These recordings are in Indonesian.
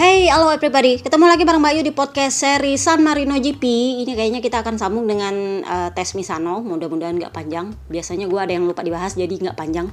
Hey, halo everybody. Ketemu lagi bareng Mbak Yu di podcast seri San Marino GP. Ini kayaknya kita akan sambung dengan uh, tes Misano. Mudah-mudahan nggak panjang. Biasanya gue ada yang lupa dibahas, jadi nggak panjang.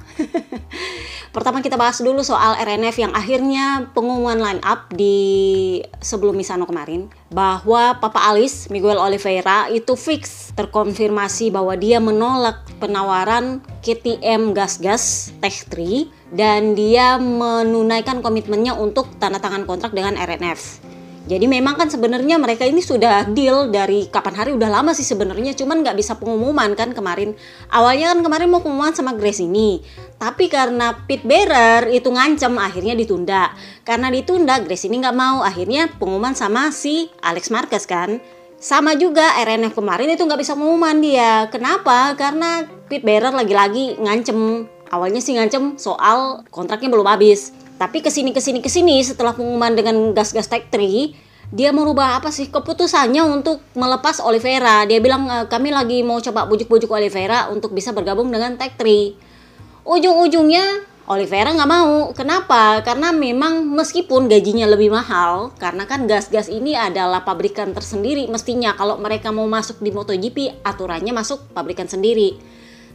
Pertama kita bahas dulu soal RNF yang akhirnya pengumuman line up di sebelum Misano kemarin. Bahwa Papa Alice, Miguel Oliveira itu fix terkonfirmasi bahwa dia menolak penawaran KTM Gas-Gas Tech 3 dan dia menunaikan komitmennya untuk tanda tangan kontrak dengan RNF. Jadi memang kan sebenarnya mereka ini sudah deal dari kapan hari udah lama sih sebenarnya. Cuman nggak bisa pengumuman kan kemarin. Awalnya kan kemarin mau pengumuman sama Grace ini. Tapi karena pit bearer itu ngancem akhirnya ditunda. Karena ditunda Grace ini nggak mau. Akhirnya pengumuman sama si Alex Marquez kan. Sama juga RNF kemarin itu nggak bisa pengumuman dia. Kenapa? Karena pit bearer lagi-lagi ngancem. Awalnya sih ngancem soal kontraknya belum habis tapi ke sini ke sini ke sini setelah pengumuman dengan gas-gas tech 3 dia merubah apa sih keputusannya untuk melepas Oliveira dia bilang e, kami lagi mau coba bujuk-bujuk Oliveira untuk bisa bergabung dengan tech 3 ujung-ujungnya Oliveira nggak mau. Kenapa? Karena memang meskipun gajinya lebih mahal, karena kan gas-gas ini adalah pabrikan tersendiri. Mestinya kalau mereka mau masuk di MotoGP, aturannya masuk pabrikan sendiri.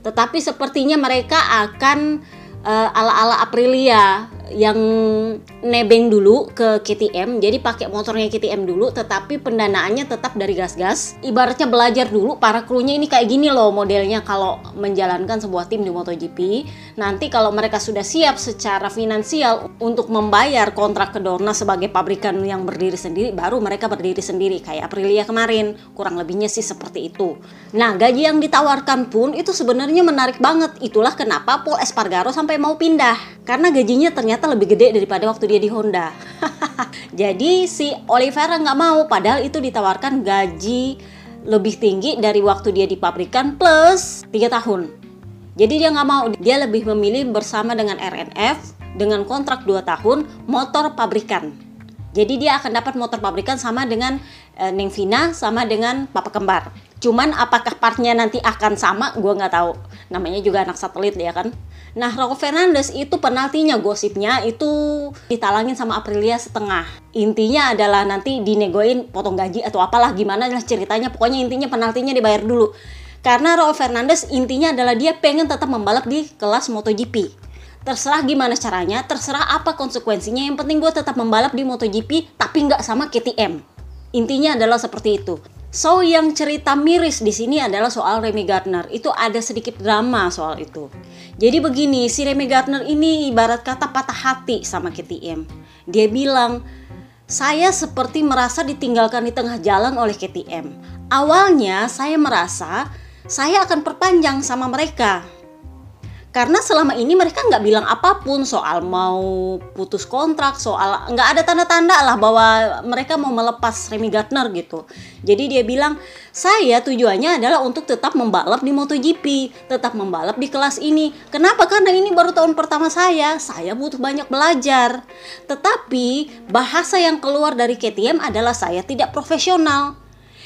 Tetapi sepertinya mereka akan uh, ala-ala Aprilia yang nebeng dulu ke KTM jadi pakai motornya KTM dulu tetapi pendanaannya tetap dari gas-gas. Ibaratnya belajar dulu para krunya ini kayak gini loh modelnya kalau menjalankan sebuah tim di MotoGP. Nanti kalau mereka sudah siap secara finansial untuk membayar kontrak ke Dorna sebagai pabrikan yang berdiri sendiri baru mereka berdiri sendiri kayak Aprilia kemarin. Kurang lebihnya sih seperti itu. Nah gaji yang ditawarkan pun itu sebenarnya menarik banget. Itulah kenapa Paul Espargaro sampai mau pindah karena gajinya ternyata lebih gede daripada waktu dia di Honda. Jadi si Oliveira nggak mau, padahal itu ditawarkan gaji lebih tinggi dari waktu dia di pabrikan plus 3 tahun. Jadi dia nggak mau, dia lebih memilih bersama dengan RNF dengan kontrak 2 tahun motor pabrikan. Jadi dia akan dapat motor pabrikan sama dengan e, Neng Vina sama dengan Papa Kembar. Cuman apakah partnya nanti akan sama, gue nggak tahu. Namanya juga anak satelit ya kan. Nah, Rocco Fernandez itu penaltinya gosipnya itu ditalangin sama Aprilia setengah. Intinya adalah nanti dinegoin potong gaji atau apalah gimana lah ceritanya. Pokoknya intinya penaltinya dibayar dulu. Karena Rocco Fernandez intinya adalah dia pengen tetap membalap di kelas MotoGP. Terserah gimana caranya, terserah apa konsekuensinya. Yang penting gue tetap membalap di MotoGP tapi nggak sama KTM. Intinya adalah seperti itu. So yang cerita miris di sini adalah soal Remy Gardner. Itu ada sedikit drama soal itu. Jadi begini, si Remy Gardner ini ibarat kata patah hati sama KTM. Dia bilang, saya seperti merasa ditinggalkan di tengah jalan oleh KTM. Awalnya saya merasa saya akan perpanjang sama mereka karena selama ini mereka nggak bilang apa pun soal mau putus kontrak soal nggak ada tanda-tanda lah bahwa mereka mau melepas Remy Gardner gitu. Jadi dia bilang saya tujuannya adalah untuk tetap membalap di MotoGP tetap membalap di kelas ini. Kenapa? Karena ini baru tahun pertama saya. Saya butuh banyak belajar. Tetapi bahasa yang keluar dari KTM adalah saya tidak profesional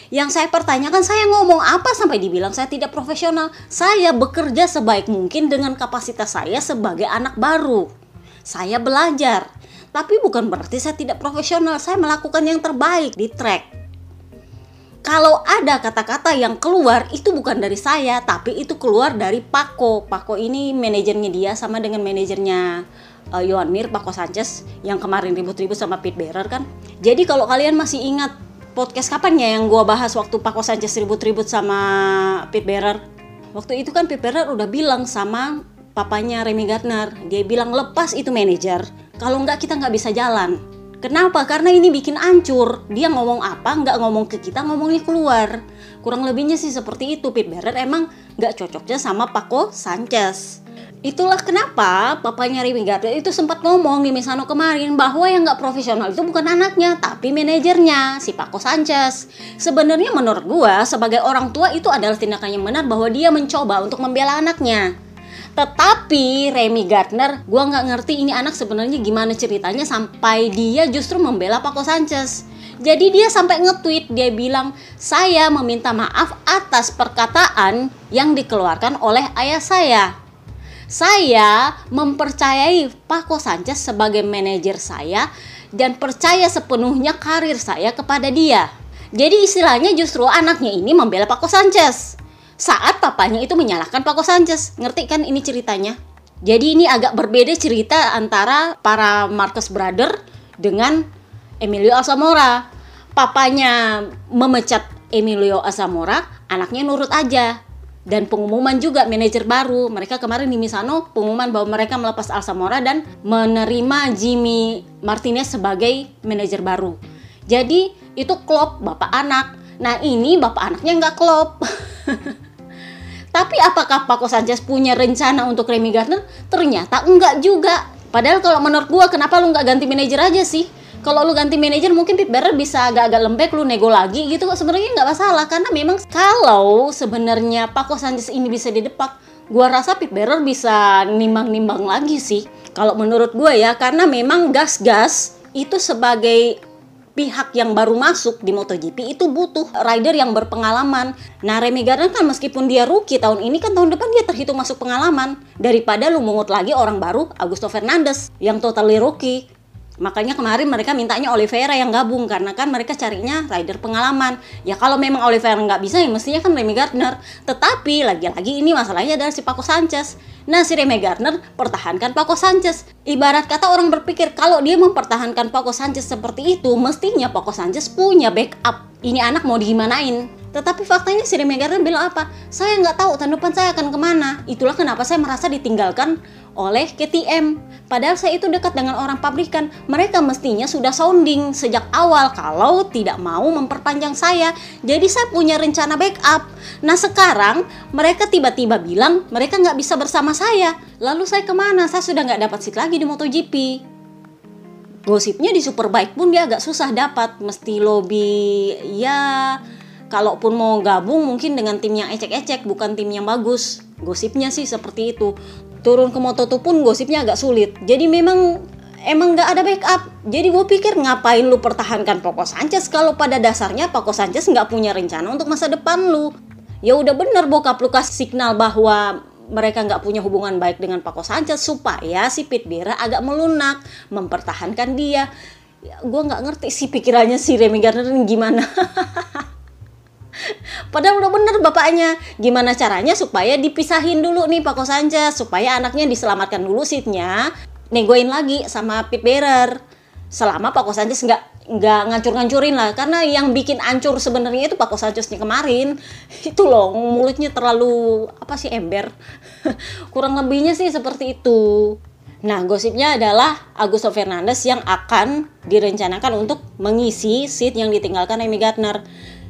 yang saya pertanyakan saya ngomong apa sampai dibilang saya tidak profesional. Saya bekerja sebaik mungkin dengan kapasitas saya sebagai anak baru. Saya belajar. Tapi bukan berarti saya tidak profesional. Saya melakukan yang terbaik di track. Kalau ada kata-kata yang keluar itu bukan dari saya, tapi itu keluar dari Pako. Pako ini manajernya dia sama dengan manajernya uh, Mir, Pako Sanchez yang kemarin ribut-ribut sama Pete Bearer kan. Jadi kalau kalian masih ingat podcast kapan ya yang gue bahas waktu Paco Sanchez ribut-ribut sama Pete Bearer? Waktu itu kan Pete Bearer udah bilang sama papanya Remy Gardner, dia bilang lepas itu manajer, kalau nggak kita nggak bisa jalan. Kenapa? Karena ini bikin ancur. Dia ngomong apa, nggak ngomong ke kita, ngomongnya keluar. Kurang lebihnya sih seperti itu. Pete Bearer emang nggak cocoknya sama Paco Sanchez. Itulah kenapa papanya Remy Gardner itu sempat ngomong di Misano kemarin bahwa yang nggak profesional itu bukan anaknya, tapi manajernya, si Paco Sanchez. Sebenarnya menurut gua sebagai orang tua itu adalah tindakan yang benar bahwa dia mencoba untuk membela anaknya. Tetapi Remy Gardner, gua nggak ngerti ini anak sebenarnya gimana ceritanya sampai dia justru membela Paco Sanchez. Jadi dia sampai nge-tweet, dia bilang, saya meminta maaf atas perkataan yang dikeluarkan oleh ayah saya saya mempercayai Paco Sanchez sebagai manajer saya dan percaya sepenuhnya karir saya kepada dia. Jadi istilahnya justru anaknya ini membela Paco Sanchez. Saat papanya itu menyalahkan Paco Sanchez. Ngerti kan ini ceritanya? Jadi ini agak berbeda cerita antara para Marcus Brother dengan Emilio Alsamora. Papanya memecat Emilio Alsamora, anaknya nurut aja. Dan pengumuman juga manajer baru. Mereka kemarin di Misano pengumuman bahwa mereka melepas Alsamora dan menerima Jimmy Martinez sebagai manajer baru. Jadi itu klop bapak anak. Nah ini bapak anaknya nggak klop. Tapi apakah Paco Sanchez punya rencana untuk Remy Gardner? Ternyata enggak juga. Padahal kalau menurut gua kenapa lu nggak ganti manajer aja sih? Kalau lu ganti manajer mungkin Pete Bearer bisa agak-agak lembek lu nego lagi gitu kok sebenarnya nggak masalah karena memang kalau sebenarnya Paco Sanchez ini bisa didepak, gua rasa Pete Bearer bisa nimbang-nimbang lagi sih. Kalau menurut gua ya karena memang gas-gas itu sebagai pihak yang baru masuk di MotoGP itu butuh rider yang berpengalaman. Nah, Remy Gardner kan meskipun dia rookie tahun ini kan tahun depan dia terhitung masuk pengalaman daripada lu mungut lagi orang baru Augusto Fernandes yang totally rookie. Makanya kemarin mereka mintanya Oliveira yang gabung karena kan mereka carinya rider pengalaman. Ya kalau memang Oliveira nggak bisa ya mestinya kan Remy Gardner. Tetapi lagi-lagi ini masalahnya adalah si Paco Sanchez. Nah si Remy Gardner pertahankan Paco Sanchez. Ibarat kata orang berpikir kalau dia mempertahankan Paco Sanchez seperti itu mestinya Paco Sanchez punya backup. Ini anak mau digimanain? Tetapi faktanya si Remy bilang apa? Saya nggak tahu tahun depan saya akan ke mana. Itulah kenapa saya merasa ditinggalkan oleh KTM. Padahal saya itu dekat dengan orang pabrikan. Mereka mestinya sudah sounding sejak awal kalau tidak mau memperpanjang saya. Jadi saya punya rencana backup. Nah sekarang mereka tiba-tiba bilang mereka nggak bisa bersama saya. Lalu saya ke mana? Saya sudah nggak dapat seat lagi di MotoGP. Gosipnya di Superbike pun dia agak susah dapat. Mesti lobby ya kalaupun mau gabung mungkin dengan tim yang ecek-ecek bukan tim yang bagus. Gosipnya sih seperti itu turun ke Moto2 pun gosipnya agak sulit. Jadi memang emang nggak ada backup. Jadi gue pikir ngapain lu pertahankan Poko Sanchez kalau pada dasarnya Poko Sanchez nggak punya rencana untuk masa depan lu. Ya udah bener bokap lu kasih signal bahwa mereka nggak punya hubungan baik dengan Pako Sanchez supaya si Pit Bera agak melunak mempertahankan dia. Ya, gue nggak ngerti sih pikirannya si Remy Gardner gimana. Padahal udah bener bapaknya. Gimana caranya supaya dipisahin dulu nih Paco Sanchez supaya anaknya diselamatkan dulu seatnya. Negoin lagi sama Pit Bearer. Selama Paco Sanchez nggak nggak ngancur-ngancurin lah. Karena yang bikin ancur sebenarnya itu Paco Sancheznya kemarin. Itu loh mulutnya terlalu apa sih ember. Kurang lebihnya sih seperti itu. Nah, gosipnya adalah Augusto Fernandes yang akan direncanakan untuk mengisi seat yang ditinggalkan Amy Gardner.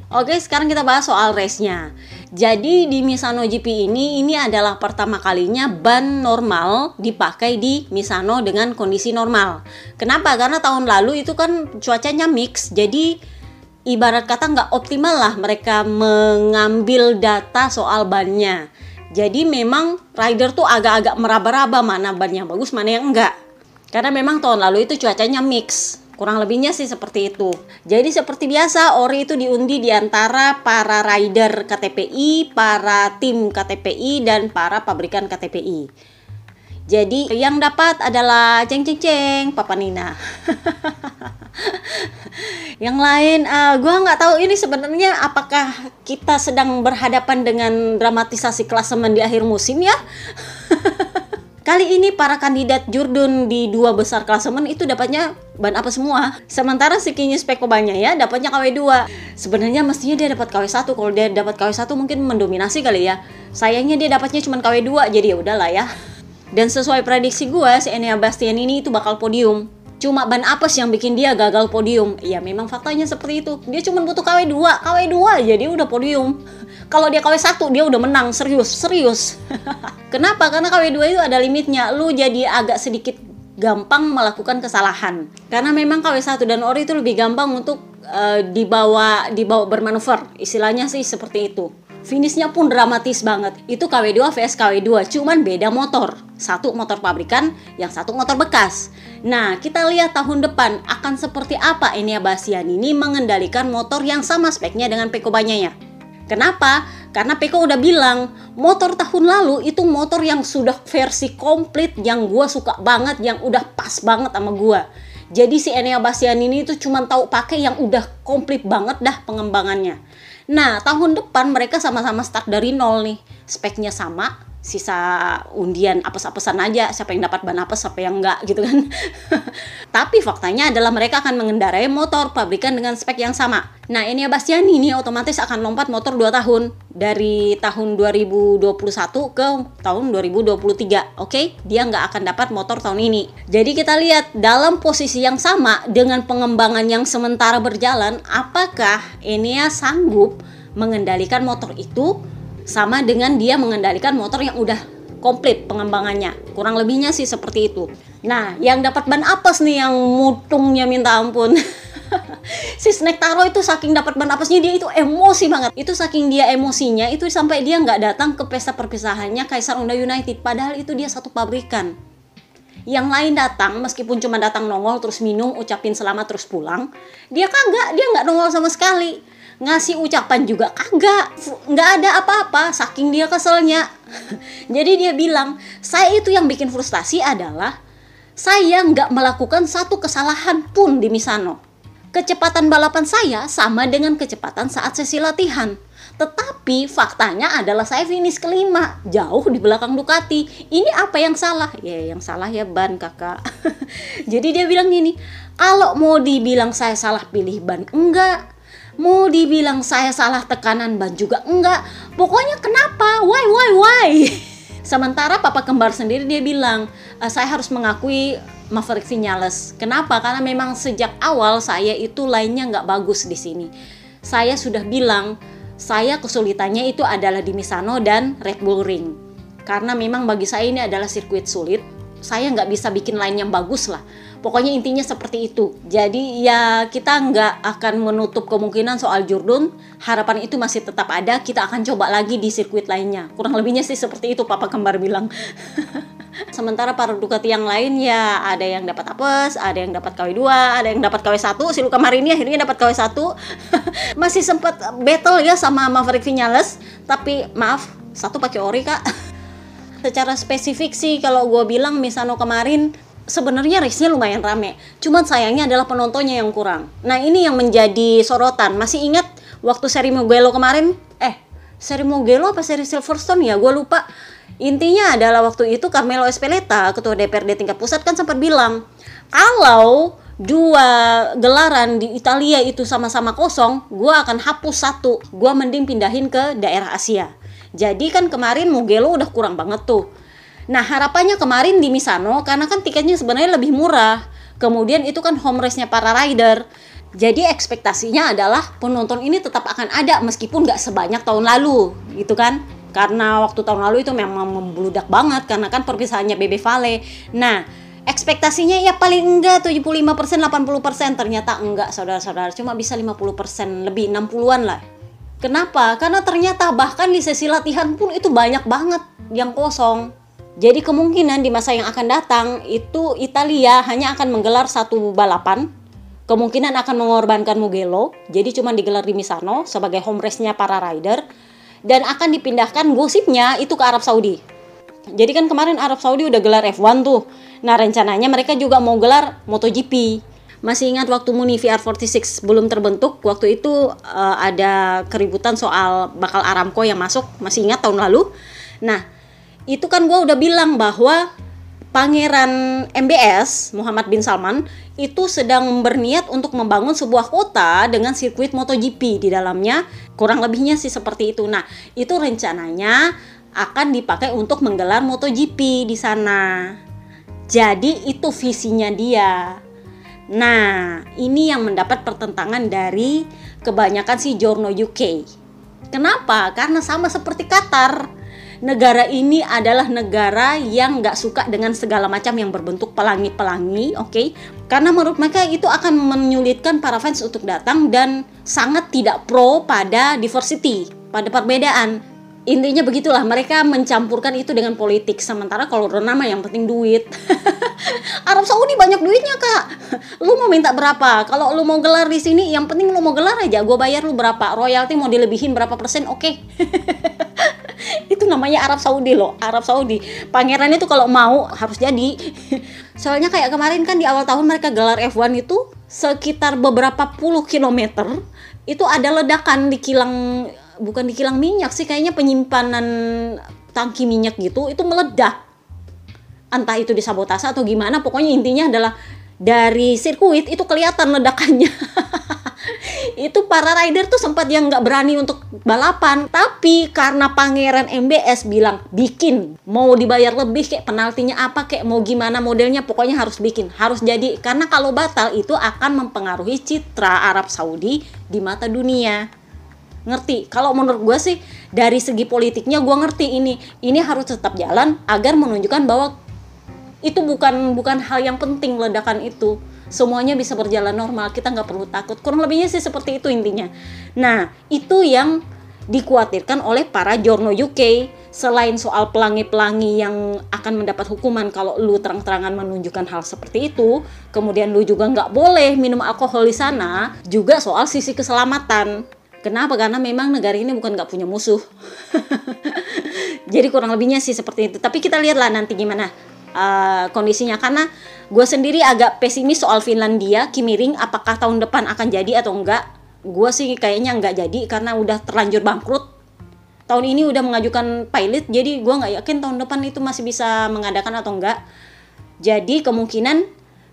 Oke, sekarang kita bahas soal race-nya. Jadi di Misano GP ini ini adalah pertama kalinya ban normal dipakai di Misano dengan kondisi normal. Kenapa? Karena tahun lalu itu kan cuacanya mix, jadi ibarat kata nggak optimal lah mereka mengambil data soal bannya. Jadi memang rider tuh agak-agak meraba-raba mana ban yang bagus, mana yang enggak. Karena memang tahun lalu itu cuacanya mix. Kurang lebihnya sih seperti itu. Jadi seperti biasa, ori itu diundi di antara para rider KTPI, para tim KTPI, dan para pabrikan KTPI. Jadi yang dapat adalah ceng ceng ceng Papa Nina. yang lain, uh, gue nggak tahu ini sebenarnya apakah kita sedang berhadapan dengan dramatisasi klasemen di akhir musim ya? Kali ini para kandidat Jurdun di dua besar klasemen itu dapatnya ban apa semua. Sementara si Kinyis ya dapatnya KW2. Sebenarnya mestinya dia dapat KW1. Kalau dia dapat KW1 mungkin mendominasi kali ya. Sayangnya dia dapatnya cuma KW2 jadi ya udahlah ya. Dan sesuai prediksi gue si Enea Bastian ini itu bakal podium. Cuma ban apes yang bikin dia gagal podium. Ya memang faktanya seperti itu. Dia cuma butuh KW2, KW2 jadi udah podium kalau dia KW 1 dia udah menang. Serius serius. Kenapa? Karena KW 2 itu ada limitnya. Lu jadi agak sedikit gampang melakukan kesalahan. Karena memang KW 1 dan ori itu lebih gampang untuk uh, dibawa dibawa bermanuver. Istilahnya sih seperti itu. Finishnya pun dramatis banget. Itu KW2 vs KW2 cuman beda motor. Satu motor pabrikan yang satu motor bekas. Nah kita lihat tahun depan akan seperti apa Enia Basian ini mengendalikan motor yang sama speknya dengan Peko Banyaya Kenapa? Karena Peko udah bilang motor tahun lalu itu motor yang sudah versi komplit yang gue suka banget, yang udah pas banget sama gue. Jadi si Enea Bastian ini tuh cuma tahu pakai yang udah komplit banget dah pengembangannya. Nah, tahun depan mereka sama-sama start dari nol nih. Speknya sama, sisa undian apes-apesan aja siapa yang dapat ban apes siapa yang enggak gitu kan. Tapi faktanya adalah mereka akan mengendarai motor pabrikan dengan spek yang sama. Nah ini Bastiani ini otomatis akan lompat motor 2 tahun dari tahun 2021 ke tahun 2023 oke? Okay? dia nggak akan dapat motor tahun ini. Jadi kita lihat dalam posisi yang sama dengan pengembangan yang sementara berjalan apakah Enia sanggup mengendalikan motor itu sama dengan dia mengendalikan motor yang udah komplit pengembangannya. Kurang lebihnya sih seperti itu. Nah, yang dapat ban apes nih yang mutungnya minta ampun. si Snack Taro itu saking dapat ban apesnya dia itu emosi banget. Itu saking dia emosinya itu sampai dia nggak datang ke pesta perpisahannya Kaisar Honda United. Padahal itu dia satu pabrikan. Yang lain datang meskipun cuma datang nongol terus minum ucapin selamat terus pulang. Dia kagak, dia nggak nongol sama sekali ngasih ucapan juga kagak. Nggak ada apa-apa saking dia keselnya. Jadi dia bilang saya itu yang bikin frustasi adalah saya nggak melakukan satu kesalahan pun di Misano. Kecepatan balapan saya sama dengan kecepatan saat sesi latihan. Tetapi faktanya adalah saya finish kelima jauh di belakang Ducati. Ini apa yang salah? Ya yang salah ya ban kakak. Jadi dia bilang gini kalau mau dibilang saya salah pilih ban enggak Mau dibilang saya salah tekanan ban juga enggak. Pokoknya kenapa? Why, why, why? Sementara papa kembar sendiri dia bilang, e, saya harus mengakui Maverick Vinales. Kenapa? Karena memang sejak awal saya itu lainnya nggak bagus di sini. Saya sudah bilang, saya kesulitannya itu adalah di Misano dan Red Bull Ring. Karena memang bagi saya ini adalah sirkuit sulit. Saya nggak bisa bikin lain yang bagus lah Pokoknya intinya seperti itu. Jadi ya kita nggak akan menutup kemungkinan soal Jordan. Harapan itu masih tetap ada. Kita akan coba lagi di sirkuit lainnya. Kurang lebihnya sih seperti itu Papa Kembar bilang. Sementara para Ducati yang lain ya ada yang dapat apes, ada yang dapat KW2, ada yang dapat KW1. Si Luka Marini akhirnya dapat KW1. Masih sempat battle ya sama Maverick Vinales, tapi maaf, satu pakai ori Kak. Secara spesifik sih kalau gue bilang Misano kemarin sebenarnya race-nya lumayan rame. Cuman sayangnya adalah penontonnya yang kurang. Nah, ini yang menjadi sorotan. Masih ingat waktu seri Mugello kemarin? Eh, seri Mugello apa seri Silverstone ya? Gue lupa. Intinya adalah waktu itu Carmelo Espeleta, ketua DPRD tingkat pusat kan sempat bilang, kalau dua gelaran di Italia itu sama-sama kosong, gue akan hapus satu. Gue mending pindahin ke daerah Asia. Jadi kan kemarin Mugello udah kurang banget tuh Nah harapannya kemarin di Misano karena kan tiketnya sebenarnya lebih murah. Kemudian itu kan home race-nya para rider. Jadi ekspektasinya adalah penonton ini tetap akan ada meskipun nggak sebanyak tahun lalu, gitu kan? Karena waktu tahun lalu itu memang membludak banget karena kan perpisahannya BB Vale. Nah, ekspektasinya ya paling enggak 75% 80% ternyata enggak saudara-saudara cuma bisa 50% lebih 60-an lah. Kenapa? Karena ternyata bahkan di sesi latihan pun itu banyak banget yang kosong. Jadi kemungkinan di masa yang akan datang itu Italia hanya akan menggelar satu balapan. Kemungkinan akan mengorbankan Mugello, jadi cuma digelar di Misano sebagai home race-nya para rider dan akan dipindahkan gosipnya itu ke Arab Saudi. Jadi kan kemarin Arab Saudi udah gelar F1 tuh. Nah, rencananya mereka juga mau gelar MotoGP. Masih ingat waktu Muni VR46 belum terbentuk, waktu itu uh, ada keributan soal bakal Aramco yang masuk, masih ingat tahun lalu. Nah, itu kan gue udah bilang bahwa Pangeran MBS Muhammad bin Salman itu sedang berniat untuk membangun sebuah kota dengan sirkuit MotoGP di dalamnya kurang lebihnya sih seperti itu. Nah, itu rencananya akan dipakai untuk menggelar MotoGP di sana. Jadi itu visinya dia. Nah, ini yang mendapat pertentangan dari kebanyakan si Jorno UK. Kenapa? Karena sama seperti Qatar negara ini adalah negara yang nggak suka dengan segala macam yang berbentuk pelangi-pelangi, oke? Okay? Karena menurut mereka itu akan menyulitkan para fans untuk datang dan sangat tidak pro pada diversity, pada perbedaan. Intinya begitulah, mereka mencampurkan itu dengan politik. Sementara kalau nama yang penting duit. Arab Saudi banyak duitnya kak. Lu mau minta berapa? Kalau lu mau gelar di sini, yang penting lu mau gelar aja. Gue bayar lu berapa? Royalti mau dilebihin berapa persen? Oke. Okay. itu namanya Arab Saudi loh Arab Saudi pangeran itu kalau mau harus jadi soalnya kayak kemarin kan di awal tahun mereka gelar F1 itu sekitar beberapa puluh kilometer itu ada ledakan di kilang bukan di kilang minyak sih kayaknya penyimpanan tangki minyak gitu itu meledak. Entah itu disabotase atau gimana pokoknya intinya adalah dari sirkuit itu kelihatan ledakannya. Itu para rider tuh sempat yang nggak berani untuk balapan. Tapi karena pangeran MBS bilang bikin mau dibayar lebih kayak penaltinya apa kayak mau gimana modelnya pokoknya harus bikin harus jadi. Karena kalau batal itu akan mempengaruhi citra Arab Saudi di mata dunia ngerti. Kalau menurut gue sih dari segi politiknya gue ngerti ini. Ini harus tetap jalan agar menunjukkan bahwa itu bukan bukan hal yang penting ledakan itu. Semuanya bisa berjalan normal kita nggak perlu takut. Kurang lebihnya sih seperti itu intinya. Nah itu yang dikhawatirkan oleh para jurno UK selain soal pelangi-pelangi yang akan mendapat hukuman kalau lu terang-terangan menunjukkan hal seperti itu kemudian lu juga nggak boleh minum alkohol di sana juga soal sisi keselamatan Kenapa? Karena memang negara ini bukan nggak punya musuh. Jadi kurang lebihnya sih seperti itu. Tapi kita lihatlah nanti gimana uh, kondisinya. Karena gue sendiri agak pesimis soal Finlandia, Kimiring, apakah tahun depan akan jadi atau enggak? Gue sih kayaknya enggak jadi karena udah terlanjur bangkrut. Tahun ini udah mengajukan pilot, jadi gue nggak yakin tahun depan itu masih bisa mengadakan atau enggak. Jadi kemungkinan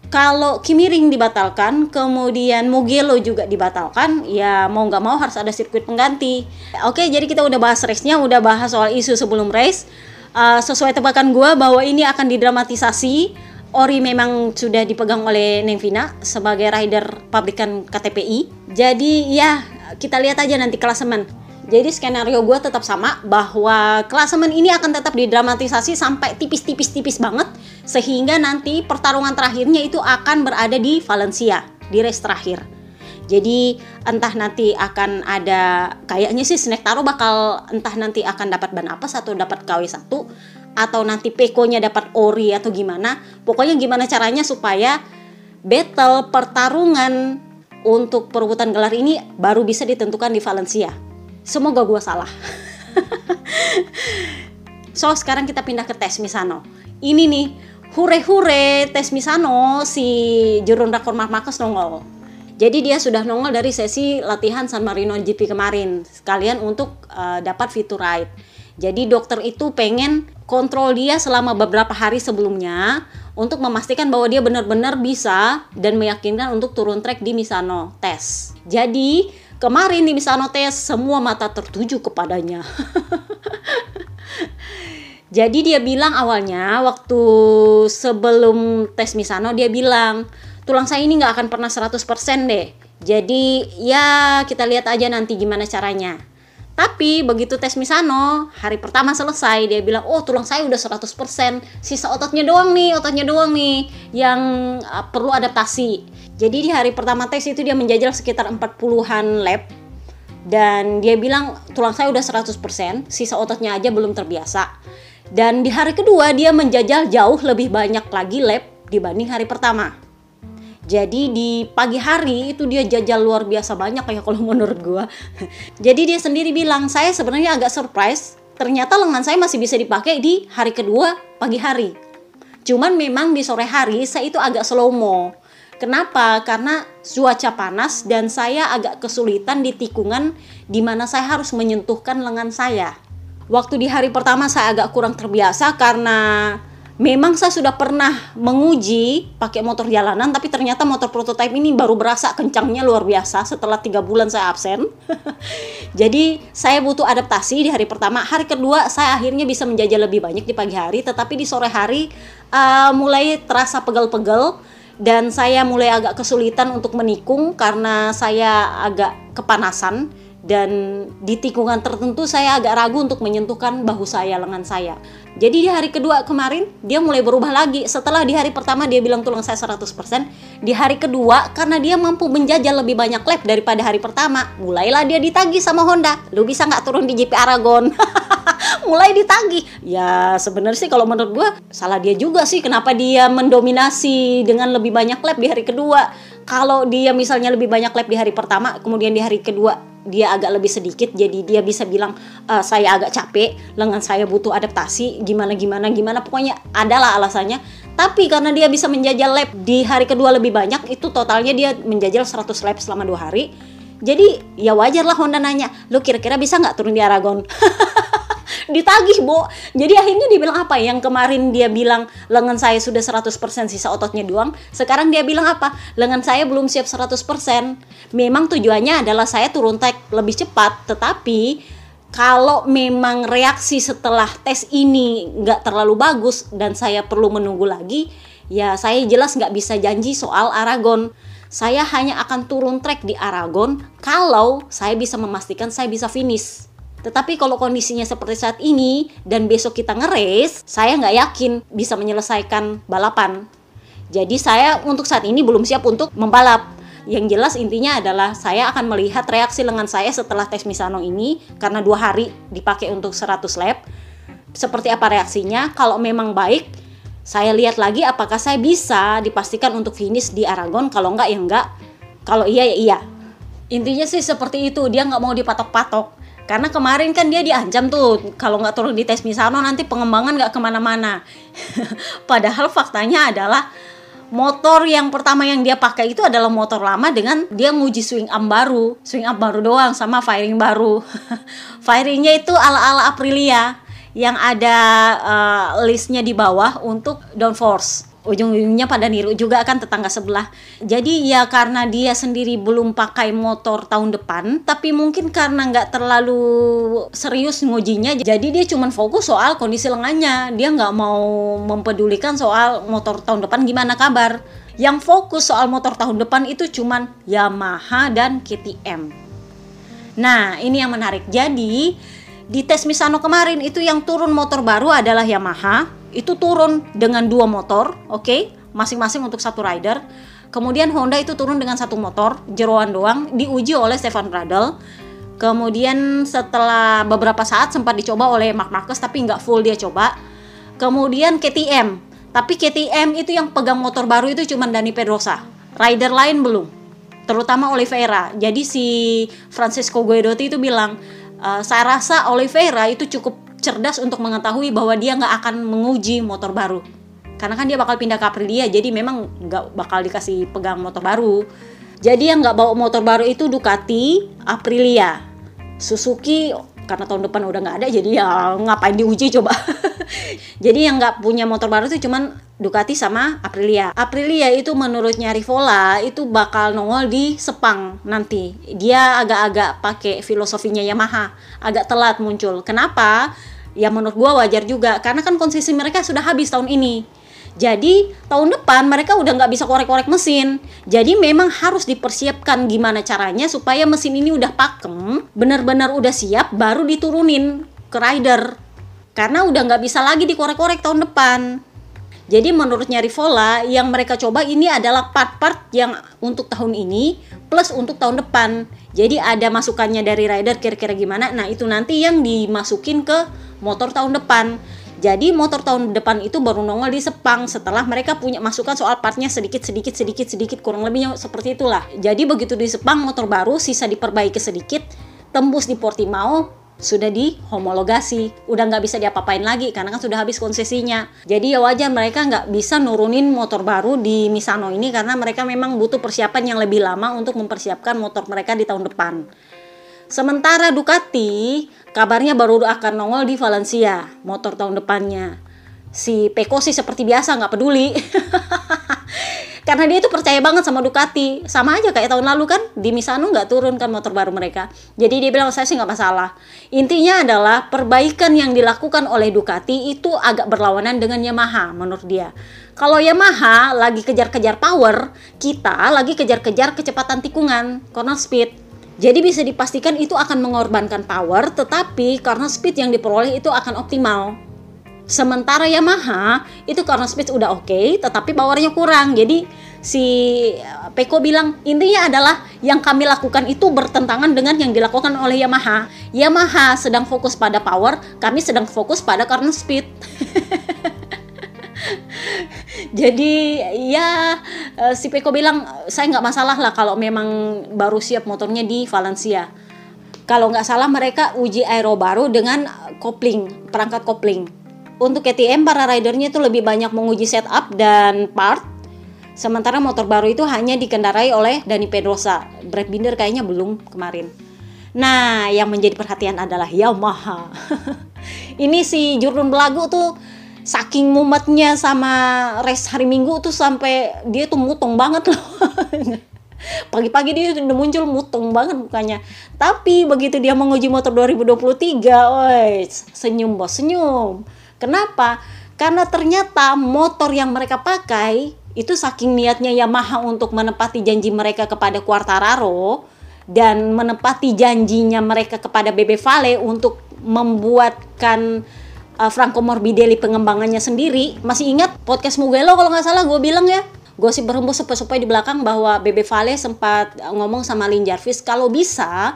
kalau Kimiring dibatalkan, kemudian Mugello juga dibatalkan, ya mau nggak mau harus ada sirkuit pengganti. Oke, jadi kita udah bahas race-nya, udah bahas soal isu sebelum race. Uh, sesuai tebakan gue bahwa ini akan didramatisasi Ori memang sudah dipegang oleh Nengvina sebagai rider pabrikan KTPI. Jadi ya kita lihat aja nanti klasemen. Jadi skenario gue tetap sama bahwa klasemen ini akan tetap didramatisasi sampai tipis-tipis-tipis banget sehingga nanti pertarungan terakhirnya itu akan berada di Valencia di race terakhir. Jadi entah nanti akan ada kayaknya sih Snack Taro bakal entah nanti akan dapat ban apa atau dapat KW1 atau nanti Peko-nya dapat ori atau gimana. Pokoknya gimana caranya supaya battle pertarungan untuk perebutan gelar ini baru bisa ditentukan di Valencia. Semoga gue salah. so sekarang kita pindah ke tes Misano. Ini nih, hure-hure tes Misano si Jurun Rakor Marcus nongol. Jadi dia sudah nongol dari sesi latihan San Marino GP kemarin sekalian untuk uh, dapat fitur ride. Jadi dokter itu pengen kontrol dia selama beberapa hari sebelumnya untuk memastikan bahwa dia benar-benar bisa dan meyakinkan untuk turun trek di Misano tes. Jadi kemarin di Misano tes semua mata tertuju kepadanya. Jadi dia bilang awalnya waktu sebelum tes Misano dia bilang tulang saya ini nggak akan pernah 100% deh. Jadi ya kita lihat aja nanti gimana caranya. Tapi begitu tes Misano, hari pertama selesai dia bilang, "Oh, tulang saya udah 100%, sisa ototnya doang nih, ototnya doang nih yang uh, perlu adaptasi." Jadi di hari pertama tes itu dia menjajal sekitar 40-an lap dan dia bilang tulang saya udah 100%, sisa ototnya aja belum terbiasa. Dan di hari kedua dia menjajal jauh lebih banyak lagi lap dibanding hari pertama. Jadi di pagi hari itu dia jajal luar biasa banyak ya kalau menurut gua. Jadi dia sendiri bilang, "Saya sebenarnya agak surprise, ternyata lengan saya masih bisa dipakai di hari kedua pagi hari." Cuman memang di sore hari saya itu agak slow mo. Kenapa? Karena cuaca panas dan saya agak kesulitan di tikungan di mana saya harus menyentuhkan lengan saya. Waktu di hari pertama saya agak kurang terbiasa karena Memang saya sudah pernah menguji pakai motor jalanan, tapi ternyata motor prototipe ini baru berasa kencangnya luar biasa setelah tiga bulan saya absen. Jadi saya butuh adaptasi di hari pertama. Hari kedua saya akhirnya bisa menjajah lebih banyak di pagi hari, tetapi di sore hari uh, mulai terasa pegel-pegel dan saya mulai agak kesulitan untuk menikung karena saya agak kepanasan dan di tikungan tertentu saya agak ragu untuk menyentuhkan bahu saya, lengan saya. Jadi di hari kedua kemarin dia mulai berubah lagi. Setelah di hari pertama dia bilang tulang saya 100%, di hari kedua karena dia mampu menjajal lebih banyak lap daripada hari pertama, mulailah dia ditagi sama Honda. Lu bisa nggak turun di GP Aragon? mulai ditagi. Ya sebenarnya sih kalau menurut gua salah dia juga sih kenapa dia mendominasi dengan lebih banyak lap di hari kedua. Kalau dia misalnya lebih banyak lap di hari pertama, kemudian di hari kedua dia agak lebih sedikit jadi dia bisa bilang e, saya agak capek lengan saya butuh adaptasi gimana gimana gimana. Pokoknya adalah alasannya. Tapi karena dia bisa menjajal lab di hari kedua lebih banyak itu totalnya dia menjajal 100 lab selama dua hari. Jadi ya wajar lah Honda nanya lu kira-kira bisa nggak turun di Aragon ditagih Bo. Jadi akhirnya dia bilang apa? Yang kemarin dia bilang lengan saya sudah 100% sisa ototnya doang. Sekarang dia bilang apa? Lengan saya belum siap 100% memang tujuannya adalah saya turun tag lebih cepat tetapi kalau memang reaksi setelah tes ini nggak terlalu bagus dan saya perlu menunggu lagi ya saya jelas nggak bisa janji soal Aragon. Saya hanya akan turun track di Aragon kalau saya bisa memastikan saya bisa finish tetapi kalau kondisinya seperti saat ini dan besok kita ngeres, saya nggak yakin bisa menyelesaikan balapan. Jadi saya untuk saat ini belum siap untuk membalap. Yang jelas intinya adalah saya akan melihat reaksi lengan saya setelah tes Misano ini karena dua hari dipakai untuk 100 lap. Seperti apa reaksinya? Kalau memang baik, saya lihat lagi apakah saya bisa dipastikan untuk finish di Aragon. Kalau enggak ya enggak. Kalau iya ya iya. Intinya sih seperti itu. Dia nggak mau dipatok-patok karena kemarin kan dia diancam tuh kalau nggak turun di tes Misano nanti pengembangan nggak ke mana-mana. Padahal faktanya adalah motor yang pertama yang dia pakai itu adalah motor lama dengan dia nguji swing arm baru, swing arm baru doang sama firing baru. Firingnya itu ala-ala Aprilia yang ada uh, listnya di bawah untuk downforce ujung-ujungnya pada niru juga kan tetangga sebelah. Jadi ya karena dia sendiri belum pakai motor tahun depan, tapi mungkin karena nggak terlalu serius ngujinya, jadi dia cuma fokus soal kondisi lengannya. Dia nggak mau mempedulikan soal motor tahun depan gimana kabar. Yang fokus soal motor tahun depan itu cuman Yamaha dan KTM. Nah, ini yang menarik. Jadi, di tes Misano kemarin itu yang turun motor baru adalah Yamaha, itu turun dengan dua motor, oke, okay? masing-masing untuk satu rider. Kemudian Honda itu turun dengan satu motor, jeroan doang, diuji oleh Stefan Bradl. Kemudian setelah beberapa saat sempat dicoba oleh Mark Marquez tapi nggak full dia coba. Kemudian KTM, tapi KTM itu yang pegang motor baru itu cuma Dani Pedrosa. Rider lain belum, terutama Oliveira. Jadi si Francisco Guidotti itu bilang, e, saya rasa Oliveira itu cukup cerdas untuk mengetahui bahwa dia nggak akan menguji motor baru. Karena kan dia bakal pindah ke Aprilia jadi memang nggak bakal dikasih pegang motor baru. Jadi yang nggak bawa motor baru itu Ducati Aprilia. Suzuki karena tahun depan udah nggak ada jadi ya ngapain diuji coba jadi yang nggak punya motor baru itu cuman Ducati sama Aprilia. Aprilia itu menurutnya Rivola itu bakal nongol di Sepang nanti. Dia agak-agak pakai filosofinya Yamaha, agak telat muncul. Kenapa? ya menurut gua wajar juga karena kan konsesi mereka sudah habis tahun ini jadi tahun depan mereka udah nggak bisa korek-korek mesin. Jadi memang harus dipersiapkan gimana caranya supaya mesin ini udah pakem, benar-benar udah siap, baru diturunin ke rider. Karena udah nggak bisa lagi dikorek-korek tahun depan. Jadi menurutnya Rivola yang mereka coba ini adalah part-part yang untuk tahun ini plus untuk tahun depan. Jadi ada masukannya dari rider kira-kira gimana. Nah, itu nanti yang dimasukin ke motor tahun depan. Jadi motor tahun depan itu baru nongol di Sepang setelah mereka punya masukan soal partnya sedikit sedikit sedikit sedikit kurang lebihnya seperti itulah. Jadi begitu di Sepang motor baru sisa diperbaiki sedikit tembus di Portimao sudah di homologasi udah nggak bisa diapa-apain lagi karena kan sudah habis konsesinya. Jadi ya wajar mereka nggak bisa nurunin motor baru di Misano ini karena mereka memang butuh persiapan yang lebih lama untuk mempersiapkan motor mereka di tahun depan Sementara Ducati kabarnya baru akan nongol di Valencia motor tahun depannya. Si Peko sih seperti biasa nggak peduli. Karena dia itu percaya banget sama Ducati. Sama aja kayak tahun lalu kan di Misano nggak turun kan motor baru mereka. Jadi dia bilang saya sih nggak masalah. Intinya adalah perbaikan yang dilakukan oleh Ducati itu agak berlawanan dengan Yamaha menurut dia. Kalau Yamaha lagi kejar-kejar power, kita lagi kejar-kejar kecepatan tikungan, corner speed. Jadi bisa dipastikan itu akan mengorbankan power, tetapi karena speed yang diperoleh itu akan optimal. Sementara Yamaha itu karena speed udah oke, okay, tetapi powernya kurang. Jadi si Peko bilang intinya adalah yang kami lakukan itu bertentangan dengan yang dilakukan oleh Yamaha. Yamaha sedang fokus pada power, kami sedang fokus pada karena speed. jadi ya eh, si Peko bilang saya nggak masalah lah kalau memang baru siap motornya di Valencia Kalau nggak salah mereka uji aero baru dengan kopling, perangkat kopling. Untuk KTM para ridernya itu lebih banyak menguji setup dan part. Sementara motor baru itu hanya dikendarai oleh Dani Pedrosa. Brad Binder kayaknya belum kemarin. Nah, yang menjadi perhatian adalah Yamaha. Ini si Jurun Belagu tuh saking mumetnya sama race hari Minggu tuh sampai dia tuh mutong banget loh. Pagi-pagi dia udah muncul mutong banget mukanya. Tapi begitu dia menguji motor 2023, oi, senyum bos, senyum. Kenapa? Karena ternyata motor yang mereka pakai itu saking niatnya Yamaha untuk menepati janji mereka kepada Quartararo dan menepati janjinya mereka kepada Bebe Vale untuk membuatkan uh, Franco Morbidelli pengembangannya sendiri. Masih ingat podcast Mugello kalau nggak salah gue bilang ya. Gosip berhembus sepoi-sepoi di belakang bahwa Bebe Vale sempat ngomong sama Lin Jarvis kalau bisa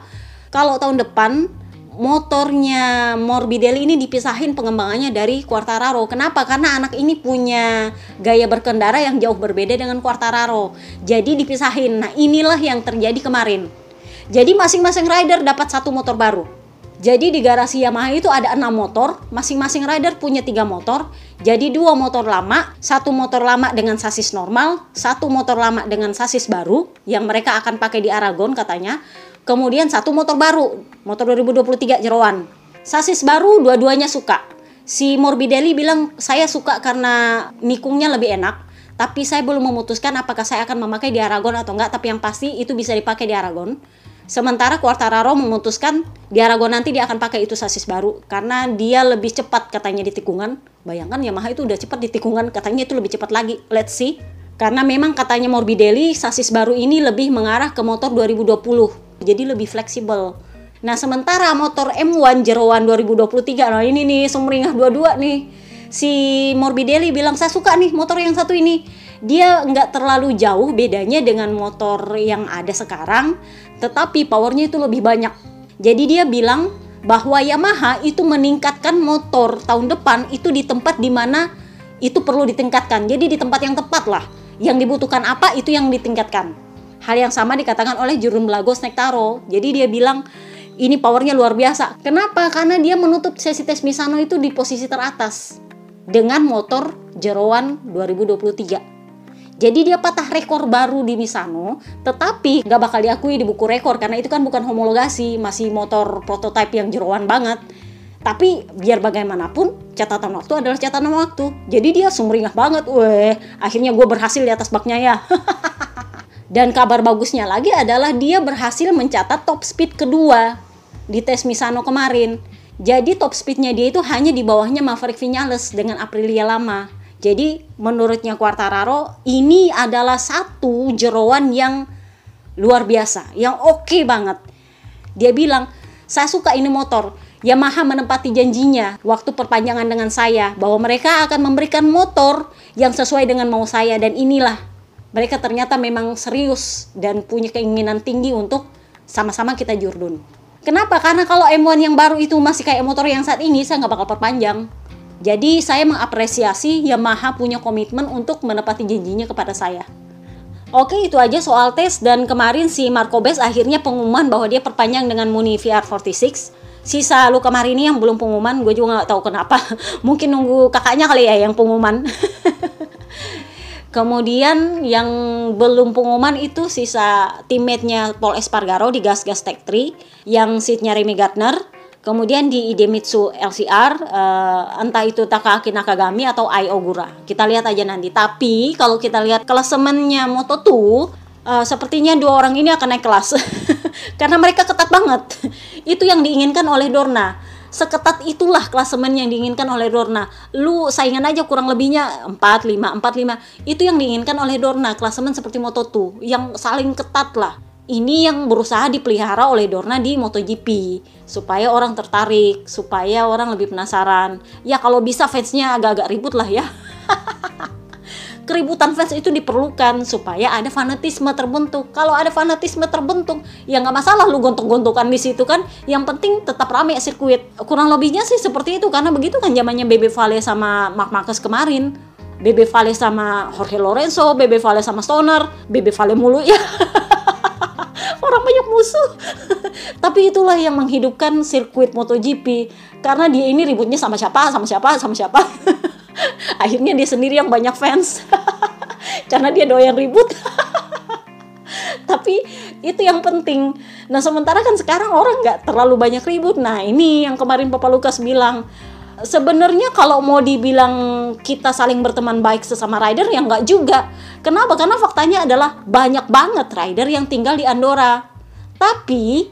kalau tahun depan motornya Morbidelli ini dipisahin pengembangannya dari Quartararo. Kenapa? Karena anak ini punya gaya berkendara yang jauh berbeda dengan Quartararo. Jadi dipisahin. Nah, inilah yang terjadi kemarin. Jadi masing-masing rider dapat satu motor baru. Jadi di garasi Yamaha itu ada enam motor, masing-masing rider punya tiga motor. Jadi dua motor lama, satu motor lama dengan sasis normal, satu motor lama dengan sasis baru yang mereka akan pakai di Aragon katanya. Kemudian satu motor baru, motor 2023 Jeroan. Sasis baru dua-duanya suka. Si Morbidelli bilang saya suka karena nikungnya lebih enak. Tapi saya belum memutuskan apakah saya akan memakai di Aragon atau enggak. Tapi yang pasti itu bisa dipakai di Aragon. Sementara Quartararo memutuskan di Aragon nanti dia akan pakai itu sasis baru karena dia lebih cepat katanya di tikungan. Bayangkan Yamaha itu udah cepat di tikungan, katanya itu lebih cepat lagi. Let's see. Karena memang katanya Morbidelli sasis baru ini lebih mengarah ke motor 2020. Jadi lebih fleksibel. Nah, sementara motor M1 Jeroan 2023, nah ini nih sumringah dua-dua nih. Si Morbidelli bilang, saya suka nih motor yang satu ini dia nggak terlalu jauh bedanya dengan motor yang ada sekarang, tetapi powernya itu lebih banyak. Jadi dia bilang bahwa Yamaha itu meningkatkan motor tahun depan itu di tempat di mana itu perlu ditingkatkan. Jadi di tempat yang tepat lah. Yang dibutuhkan apa itu yang ditingkatkan. Hal yang sama dikatakan oleh Jurun Lagos Nektaro. Jadi dia bilang ini powernya luar biasa. Kenapa? Karena dia menutup sesi tes Misano itu di posisi teratas dengan motor Jeroan 2023. Jadi dia patah rekor baru di Misano, tetapi nggak bakal diakui di buku rekor karena itu kan bukan homologasi, masih motor prototipe yang jeroan banget. Tapi biar bagaimanapun catatan waktu adalah catatan waktu. Jadi dia sumringah banget, weh. Akhirnya gue berhasil di atas baknya ya. Dan kabar bagusnya lagi adalah dia berhasil mencatat top speed kedua di tes Misano kemarin. Jadi top speednya dia itu hanya di bawahnya Maverick Vinales dengan Aprilia lama. Jadi menurutnya Quartararo ini adalah satu jeroan yang luar biasa, yang oke okay banget. Dia bilang, saya suka ini motor. Yamaha menempati janjinya waktu perpanjangan dengan saya bahwa mereka akan memberikan motor yang sesuai dengan mau saya dan inilah mereka ternyata memang serius dan punya keinginan tinggi untuk sama-sama kita jurdun. Kenapa? Karena kalau M1 yang baru itu masih kayak motor yang saat ini, saya nggak bakal perpanjang. Jadi saya mengapresiasi Yamaha punya komitmen untuk menepati janjinya kepada saya. Oke itu aja soal tes. Dan kemarin si Marco Bes akhirnya pengumuman bahwa dia perpanjang dengan Muni VR46 Sisa lu kemarin ini yang belum pengumuman gue juga nggak tahu kenapa. Mungkin nunggu kakaknya kali ya yang pengumuman. Kemudian yang belum pengumuman itu sisa teammate-nya Paul Espargaro di Gas Gas Tech 3 Yang seatnya Remy Gardner Kemudian di Idemitsu LCR, uh, eh, entah itu Takaaki Nakagami atau Ai Ogura. Kita lihat aja nanti. Tapi kalau kita lihat klasemennya Moto2, uh, eh, sepertinya dua orang ini akan naik kelas. Karena mereka ketat banget. itu yang diinginkan oleh Dorna. Seketat itulah klasemen yang diinginkan oleh Dorna. Lu saingan aja kurang lebihnya 4, 5, 4, 5. Itu yang diinginkan oleh Dorna. Klasemen seperti Moto2. Yang saling ketat lah ini yang berusaha dipelihara oleh Dorna di MotoGP supaya orang tertarik, supaya orang lebih penasaran. Ya kalau bisa fansnya agak-agak ribut lah ya. Keributan fans itu diperlukan supaya ada fanatisme terbentuk. Kalau ada fanatisme terbentuk, ya nggak masalah lu gontok-gontokan di situ kan. Yang penting tetap rame sirkuit. Kurang lebihnya sih seperti itu karena begitu kan zamannya Bebe Vale sama Mark Marquez kemarin. Bebe Vale sama Jorge Lorenzo, Bebe Vale sama Stoner, Bebe Vale mulu ya. orang banyak musuh Tapi itulah yang menghidupkan sirkuit MotoGP karena dia ini ributnya sama siapa, sama siapa, sama siapa. Akhirnya dia sendiri yang banyak fans karena dia doyan ribut. Tapi itu yang penting. Nah sementara kan sekarang orang nggak terlalu banyak ribut. Nah ini yang kemarin Papa Lukas bilang sebenarnya kalau mau dibilang kita saling berteman baik sesama rider ya nggak juga. Kenapa? Karena faktanya adalah banyak banget rider yang tinggal di Andorra. Tapi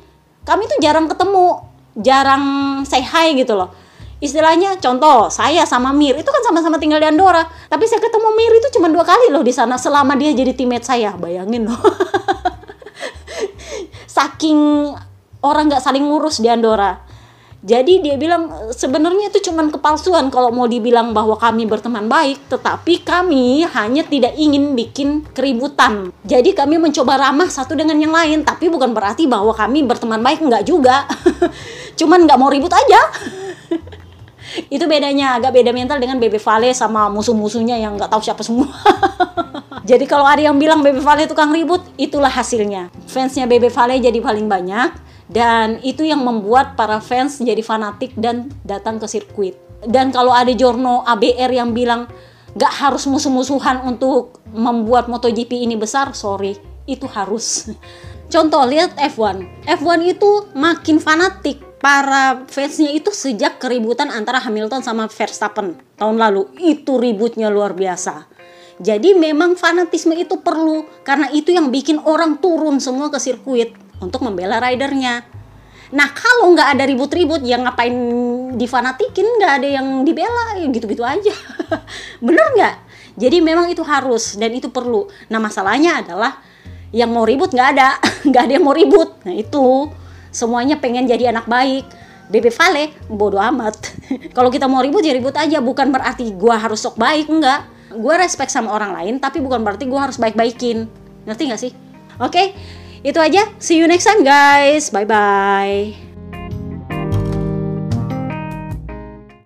kami tuh jarang ketemu, jarang say hi gitu loh. Istilahnya contoh, saya sama Mir itu kan sama-sama tinggal di Andorra, tapi saya ketemu Mir itu cuma dua kali loh di sana selama dia jadi teammate saya. Bayangin loh. Saking orang nggak saling ngurus di Andorra jadi dia bilang sebenarnya itu cuma kepalsuan kalau mau dibilang bahwa kami berteman baik, tetapi kami hanya tidak ingin bikin keributan. Jadi kami mencoba ramah satu dengan yang lain, tapi bukan berarti bahwa kami berteman baik enggak juga. Cuman nggak mau ribut aja. itu bedanya agak beda mental dengan Bebe Vale sama musuh-musuhnya yang nggak tahu siapa semua. jadi kalau ada yang bilang Bebe Vale tukang ribut, itulah hasilnya. Fansnya Bebe Vale jadi paling banyak dan itu yang membuat para fans jadi fanatik dan datang ke sirkuit. Dan kalau ada Jorno ABR yang bilang gak harus musuh-musuhan untuk membuat MotoGP ini besar sorry itu harus. Contoh lihat F1 F1 itu makin fanatik. Para fansnya itu sejak keributan antara Hamilton sama Verstappen tahun lalu. Itu ributnya luar biasa. Jadi memang fanatisme itu perlu karena itu yang bikin orang turun semua ke sirkuit untuk membela ridernya. Nah kalau nggak ada ribut-ribut, yang ngapain difanatikin? Nggak ada yang dibela, ya gitu-gitu aja. Bener nggak? Jadi memang itu harus dan itu perlu. Nah masalahnya adalah yang mau ribut nggak ada, nggak ada yang mau ribut. Nah itu semuanya pengen jadi anak baik. Bebe Vale bodoh amat. Kalau kita mau ribut ya ribut aja, bukan berarti gua harus sok baik enggak. Gua respect sama orang lain, tapi bukan berarti gua harus baik-baikin. Ngerti nggak sih? Oke, okay? Itu aja. See you next time guys. Bye bye.